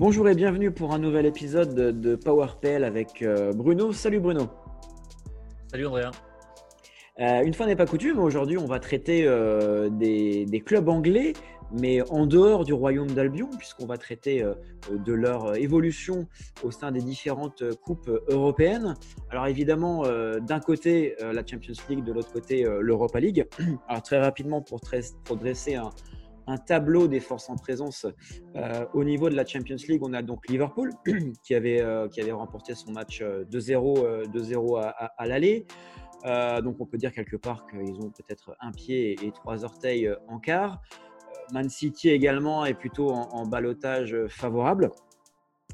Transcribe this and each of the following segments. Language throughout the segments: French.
Bonjour et bienvenue pour un nouvel épisode de PowerPL avec euh, Bruno. Salut Bruno. Salut Andrea. Euh, une fois n'est pas coutume, aujourd'hui on va traiter euh, des, clubs anglais, mais en dehors du royaume d'Albion, puisqu'on va traiter de leur évolution au sein des différentes coupes européennes. Alors évidemment, d'un côté la Champions League, de l'autre côté l'Europa League. Alors très rapidement, pour, pour dresser un, un tableau des forces en présence euh, au niveau de la Champions League. On a donc Liverpool qui avait, euh, qui avait remporté son match 2-0 euh, à, l'aller. donc on peut dire quelque part qu'ils ont peut-être un pied et, trois orteils en quart. Man City également est plutôt en, en balotage favorable.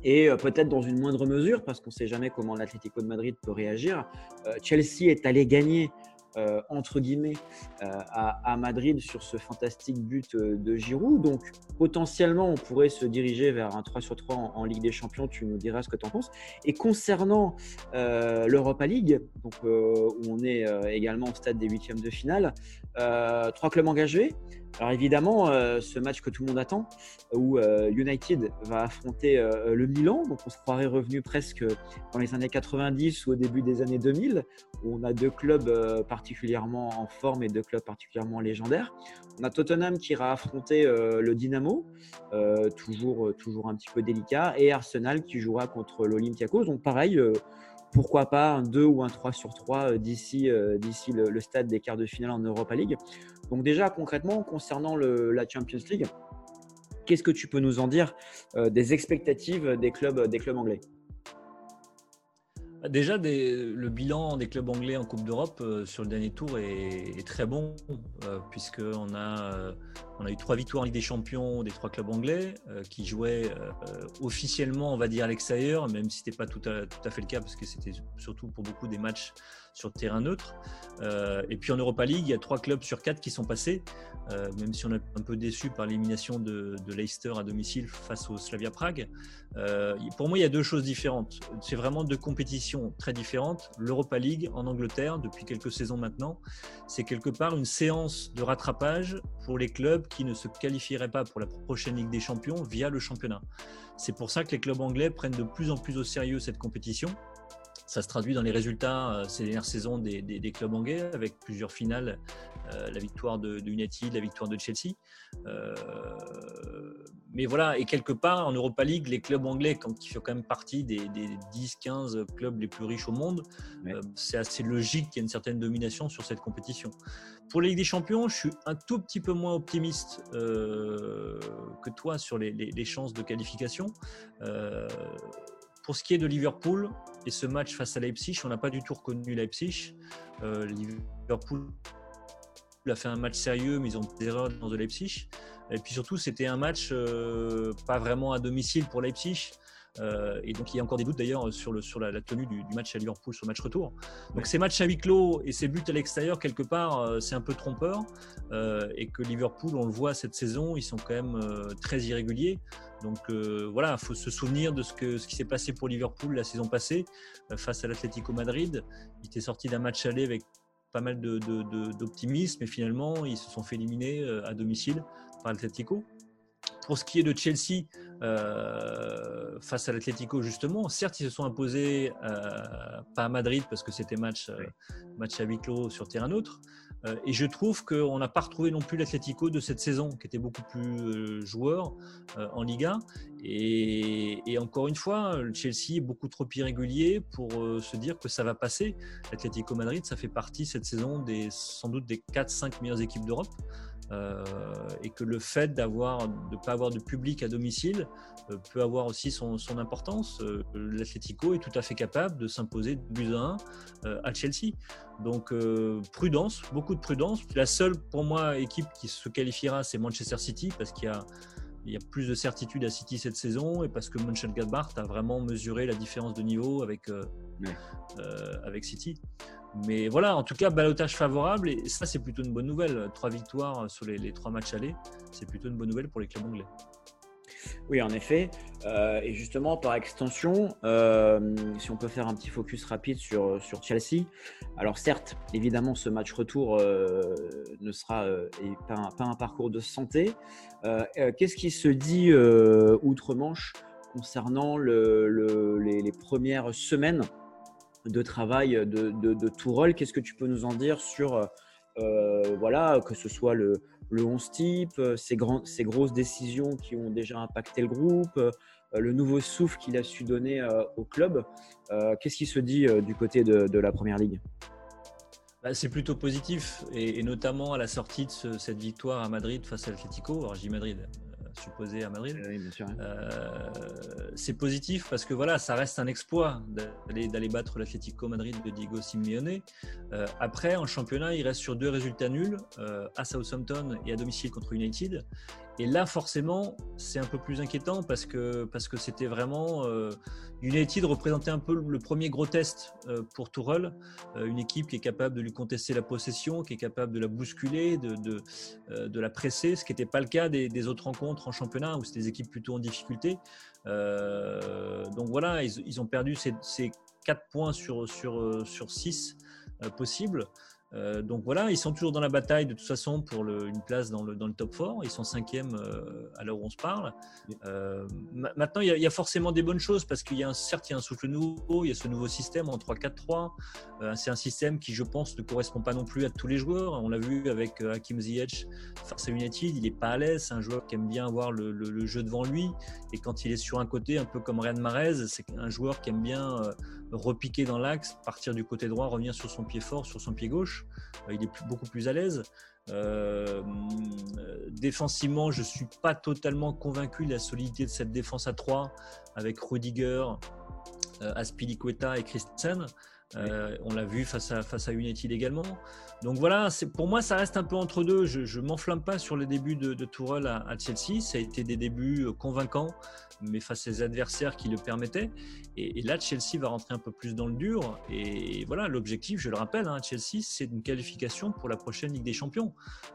Et peut-être dans une moindre mesure, parce qu'on ne sait jamais comment l'Atlético de Madrid peut réagir, Chelsea est allé gagner euh, entre guillemets euh, à, Madrid sur ce fantastique but euh, de Giroud. Donc potentiellement, on pourrait se diriger vers un 3 sur 3 en, Ligue des Champions. Tu nous diras ce que tu en penses. Et concernant l'Europa League, donc, où on est également au stade des huitièmes de finale, trois clubs engagés. Alors évidemment, ce match que tout le monde attend, où United va affronter le Milan, donc on se croirait revenu presque dans les années 90 ou au début des années 2000, où on a deux clubs particulièrement en forme et deux clubs particulièrement légendaires. On a Tottenham qui ira affronter le Dynamo, toujours, toujours un petit peu délicat, et Arsenal qui jouera contre l'Olympiakos. Donc pareil, pourquoi pas un 2 ou un 3 sur 3 d'ici d'ici le, stade des quarts de finale en Europa League. Donc déjà concrètement concernant la Champions League, qu'est-ce que tu peux nous en dire des expectatives des clubs, des clubs anglais? Déjà, le bilan des clubs anglais en Coupe d'Europe euh, sur le dernier tour est, très bon, euh, puisqu'on a, euh, on a eu trois victoires en Ligue des Champions des trois clubs anglais qui jouaient officiellement, on va dire, à l'extérieur, même si ce n'était pas tout à, tout à, fait le cas, parce que c'était surtout pour beaucoup des matchs sur terrain neutre. et puis en Europa League, il y a trois clubs sur quatre qui sont passés, même si on est un peu déçu par l'élimination de, Leicester à domicile face au Slavia Prague. pour moi, il y a deux choses différentes. C'est vraiment deux compétitions très différente. L'Europa League en Angleterre, depuis quelques saisons maintenant, c'est quelque part une séance de rattrapage pour les clubs qui ne se qualifieraient pas pour la prochaine Ligue des Champions via le championnat. C'est pour ça que les clubs anglais prennent de plus en plus au sérieux cette compétition. Ça se traduit dans les résultats euh, ces dernières saisons des, clubs anglais avec plusieurs finales, euh, la victoire de, United, la victoire de Chelsea. Euh, mais voilà, et quelque part en Europa League, les clubs anglais, quand ils font quand même partie des, 10-15 clubs les plus riches au monde, euh, c'est assez logique qu'il y ait une certaine domination sur cette compétition. Pour la Ligue des Champions, je suis un tout petit peu moins optimiste euh, que toi sur les, chances de qualification. Euh, pour ce qui est de Liverpool et ce match face à Leipzig, on n'a pas du tout reconnu Leipzig. Liverpool a fait un match sérieux, mais ils ont des erreurs dans de Leipzig. Et puis surtout, c'était un match euh, pas vraiment à domicile pour Leipzig. Euh, et donc il y a encore des doutes d'ailleurs sur, le, sur la, tenue du, match à Liverpool, sur le match retour. Donc ces matchs à huis clos et ces buts à l'extérieur, quelque part, euh, c'est un peu trompeur. et que Liverpool, on le voit cette saison, ils sont quand même très irréguliers. Donc voilà, il faut se souvenir de ce, que, ce qui s'est passé pour Liverpool la saison passée face à l'Atlético Madrid. Il était sorti d'un match aller avec pas mal d'optimisme et finalement ils se sont fait éliminer à domicile par l'Atlético. Pour ce qui est de Chelsea euh, face à l'Atlético, justement, certes, ils se sont imposés euh, pas à Madrid parce que c'était match, euh, match à huis clos sur terrain neutre. et je trouve qu'on n'a pas retrouvé non plus l'Atlético de cette saison, qui était beaucoup plus joueur en Liga. Et, et, encore une fois, Chelsea est beaucoup trop irrégulier pour se dire que ça va passer. L'Atlético Madrid, ça fait partie cette saison des, sans doute des 4-5 meilleures équipes d'Europe. Euh, et que le fait d'avoir, de ne pas avoir de public à domicile euh, peut avoir aussi son, son importance. Euh, L'Atlético est tout à fait capable de s'imposer de but à 1 à Chelsea. Donc prudence, beaucoup de prudence. La seule pour moi équipe qui se qualifiera, c'est Manchester City parce qu'il y a il y a plus de certitude à City cette saison et parce que Mönchengladbach a vraiment mesuré la différence de niveau avec, avec City. Mais voilà, en tout cas, balotage favorable, et ça, c'est plutôt une bonne nouvelle. Trois victoires sur les, trois matchs allés, c'est plutôt une bonne nouvelle pour les clubs anglais. Oui, en effet. Euh, et justement, par extension, euh, si on peut faire un petit focus rapide sur, sur Chelsea. Alors certes, évidemment, ce match retour euh, ne sera pas un, parcours de santé. Qu'est-ce qui se dit outre-Manche concernant les, premières semaines de travail de, de. Qu'est-ce que tu peux nous en dire sur, voilà, que ce soit le, le 11 type, ces, ces grosses décisions qui ont déjà impacté le groupe, le nouveau souffle qu'il a su donner au club. Qu'est-ce qui se dit du côté de, la Première Ligue? Bah, c'est plutôt positif, et, notamment à la sortie de cette victoire à Madrid face à l'Atlético. Alors, je Madrid, supposé à Madrid. Euh, c'est positif parce que voilà, ça reste un exploit d'aller battre l'Atlético Madrid de Diego Simeone. Euh, après, en championnat, il reste sur deux résultats nuls euh, à Southampton et à domicile contre United. Et là, forcément, c'est un peu plus inquiétant parce que parce que c'était vraiment euh, United représentait un peu le premier gros test euh, pour Tourelle, euh, une équipe qui est capable de lui contester la possession, qui est capable de la bousculer, de de, de la presser, ce qui n'était pas le cas des, des, autres rencontres en championnat où c'était des équipes plutôt en difficulté. donc voilà, ils, ils ont perdu ces, ces 4 points sur sur sur 6 possibles. Euh, donc voilà, ils sont toujours dans la bataille de toute façon pour une place dans le, top 4. Ils sont cinquième euh, à l'heure où on se parle. Euh, maintenant, il y, a, forcément des bonnes choses parce qu'il y a un, certes il y a un souffle nouveau, il y a ce nouveau système en 3-4-3. c'est un système qui, je pense, ne correspond pas non plus à tous les joueurs. On l'a vu avec Hakim Ziyech face à United, il n'est pas à l'aise. C'est un joueur qui aime bien avoir le, jeu devant lui. Et quand il est sur un côté, un peu comme Ryan Marez, c'est un joueur qui aime bien repiquer dans l'axe, partir du côté droit, revenir sur son pied fort, sur son pied gauche. Euh, il est beaucoup plus à l'aise. Euh, défensivement, je ne suis pas totalement convaincu de la solidité de cette défense à 3 avec Rudiger, euh, Aspilicueta et Christensen. Euh, on l'a vu face à, face à United également. Donc voilà, pour moi, ça reste un peu entre deux. Je ne m'enflamme pas sur les débuts de, de Tourelle à, Chelsea. Ça a été des débuts euh, convaincants, mais face à des adversaires qui le permettaient. Et, là, Chelsea va rentrer un peu plus dans le dur. Et voilà, l'objectif, je le rappelle, hein, Chelsea, c'est une qualification pour la prochaine Ligue des Champions.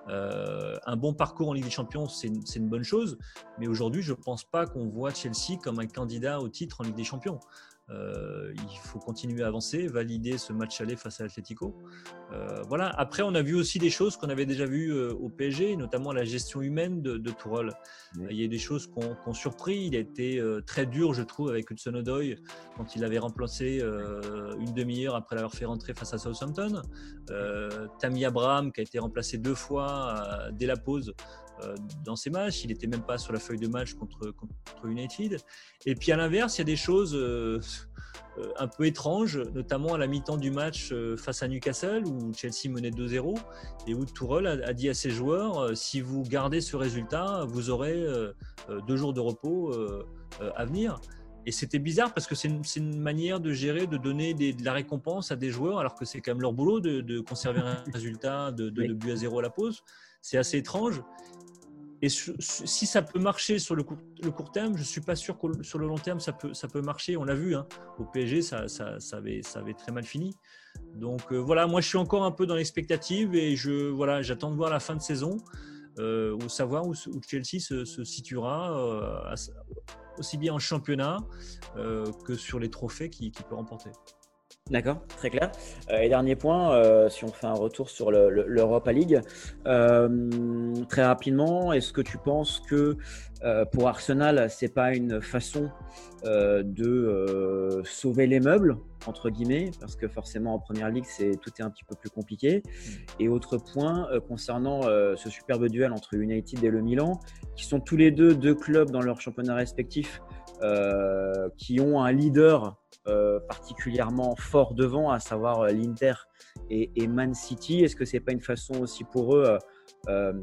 Euh, un bon parcours en Ligue des Champions, c'est une, bonne chose. Mais aujourd'hui, je ne pense pas qu'on voit Chelsea comme un candidat au titre en Ligue des Champions. Euh, il faut continuer à avancer, valider ce match aller face à l'Atlético. Euh, voilà. Après, on a vu aussi des choses qu'on avait déjà vues euh, au PSG, notamment la gestion humaine de, de Tourelle. Il y a des choses qu'on qu surpris. Il a été très dur, je trouve, avec Hudson Odoi quand il avait remplacé une demi-heure après l'avoir fait rentrer face à Southampton. Tammy Abraham qui a été remplacé deux fois dès la pause dans ses matchs. Il n'était même pas sur la feuille de match contre, contre United. Et puis à l'inverse, il y a des choses euh, un peu étranges, notamment à la mi-temps du match euh, face à Newcastle, où Chelsea menait 2-0, et où Tourelle a, dit à ses joueurs, euh, si vous gardez ce résultat, vous aurez deux jours de repos à venir. Et c'était bizarre parce que c'est une, manière de gérer, de donner de la récompense à des joueurs, alors que c'est quand même leur boulot de, conserver un résultat de, de, de but à zéro à la pause. C'est assez étrange. Et si ça peut marcher sur le court, terme, je ne suis pas sûr que sur le long terme, ça peut, ça peut marcher. On l'a vu, hein. au PSG, ça, ça, avait, ça avait très mal fini. Donc euh, voilà, moi je suis encore un peu dans l'expectative et je, voilà, j'attends de voir la fin de saison, euh, ou savoir où, Chelsea se, situera, euh, aussi bien en championnat euh, que sur les trophées qu'il peut remporter. D'accord, très clair. Euh, et dernier point, euh, si on fait un retour sur l'Europa League, euh, très rapidement, est-ce que tu penses que pour Arsenal, c'est pas une façon de sauver les meubles entre guillemets, parce que forcément en première ligue, c'est tout est un petit peu plus compliqué. Et autre point concernant ce superbe duel entre United et le Milan, qui sont tous les deux deux clubs dans leur championnat respectif qui ont un leader euh, particulièrement fort devant, à savoir euh, l'Inter et, Man City. Est-ce que c'est pas une façon aussi pour eux, euh,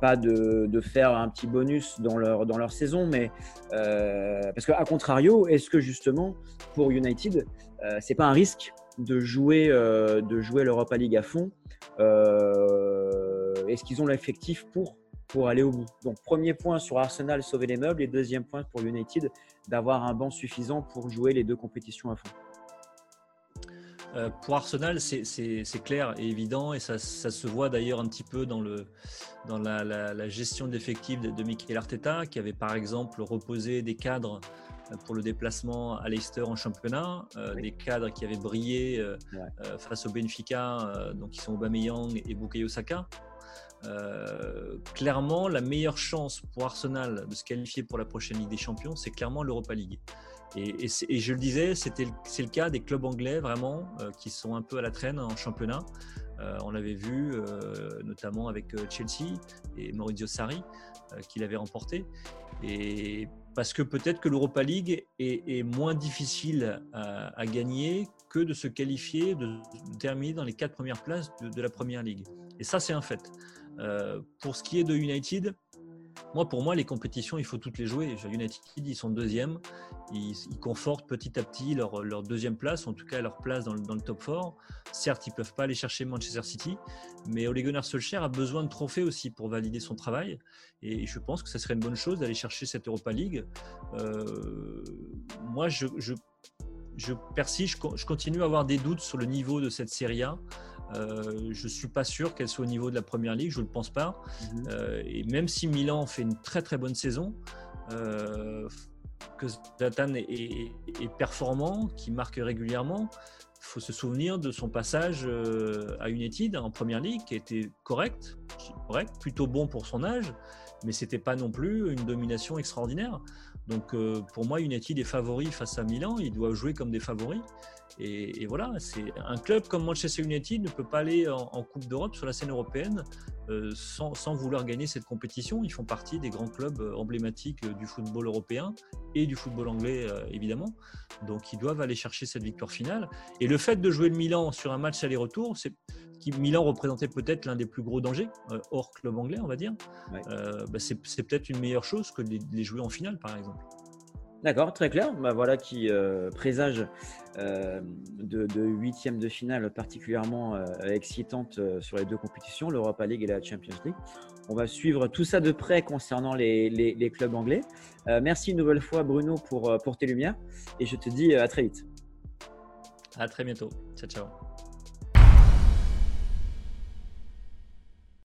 pas de, faire un petit bonus dans leur, dans leur saison, mais parce qu'à contrario, est-ce que justement pour United, c'est pas un risque de jouer, de jouer l'Europa League à fond Est-ce qu'ils ont l'effectif pour pour aller au bout. Donc, premier point sur Arsenal, sauver les meubles. Et deuxième point pour United, d'avoir un banc suffisant pour jouer les deux compétitions à fond. Euh, pour Arsenal, c'est clair et évident, et ça, se voit d'ailleurs un petit peu dans, le, dans la, gestion d'effectifs de, de Mikel Arteta, qui avait par exemple reposé des cadres pour le déplacement à Leicester en championnat, des cadres qui avaient brillé face au Benfica, donc qui sont Aubameyang et Bukayo Saka. clairement, la meilleure chance pour Arsenal de se qualifier pour la prochaine Ligue des Champions, c'est clairement l'Europa League. Et, je le disais, c'est le cas des clubs anglais vraiment qui sont un peu à la traîne en championnat. Euh, on l'avait vu euh, notamment avec euh, Chelsea et Maurizio Sarri qui l'avait remporté. Et parce que peut-être que l'Europa League est, moins difficile à, gagner que de se qualifier, de, terminer dans les quatre premières places de, la Première Ligue. Et ça, c'est un fait. pour ce qui est de United, moi, pour moi, les compétitions, il faut toutes les jouer. United, ils sont deuxième. Ils, confortent petit à petit leur, deuxième place, en tout cas leur place dans le, top 4. Certes, ils ne peuvent pas aller chercher Manchester City, mais Ole Gunnar Solskjaer a besoin de trophées aussi pour valider son travail. Et je pense que ce serait une bonne chose d'aller chercher cette Europa League. Euh, moi, je, je, persiste, je, continue à avoir des doutes sur le niveau de cette Serie A. Euh, je ne suis pas sûr qu'elle soit au niveau de la première ligue, je ne le pense pas. Mhm. Euh, et même si Milan fait une très très bonne saison, euh, que Zlatan est, performant, qui marque régulièrement, il faut se souvenir de son passage à United en première ligue, qui était correct, correct, plutôt bon pour son âge, mais c'était pas non plus une domination extraordinaire. Donc pour moi, United est favori face à Milan, ils doivent jouer comme des favoris. Et, voilà, c'est un club comme Manchester United ne peut pas aller en, Coupe d'Europe sur la scène européenne euh, sans, vouloir gagner cette compétition. Ils font partie des grands clubs euh, emblématiques euh, du football européen et du football anglais, évidemment. Donc, ils doivent aller chercher cette victoire finale. Et le fait de jouer le Milan sur un match aller-retour, c'est qui Milan représentait peut-être l'un des plus gros dangers, hors club anglais, on va dire. Bah, c'est peut-être une meilleure chose que de les jouer en finale, par exemple. D'accord, très clair. Bah, voilà qui euh, présage euh, de, huitièmes de finale particulièrement euh, excitantes sur les deux compétitions, l'Europa League et la Champions League. On va suivre tout ça de près concernant les, clubs anglais. merci une nouvelle fois Bruno pour, pour tes lumières et je te dis à très vite. À très bientôt. Ciao, ciao.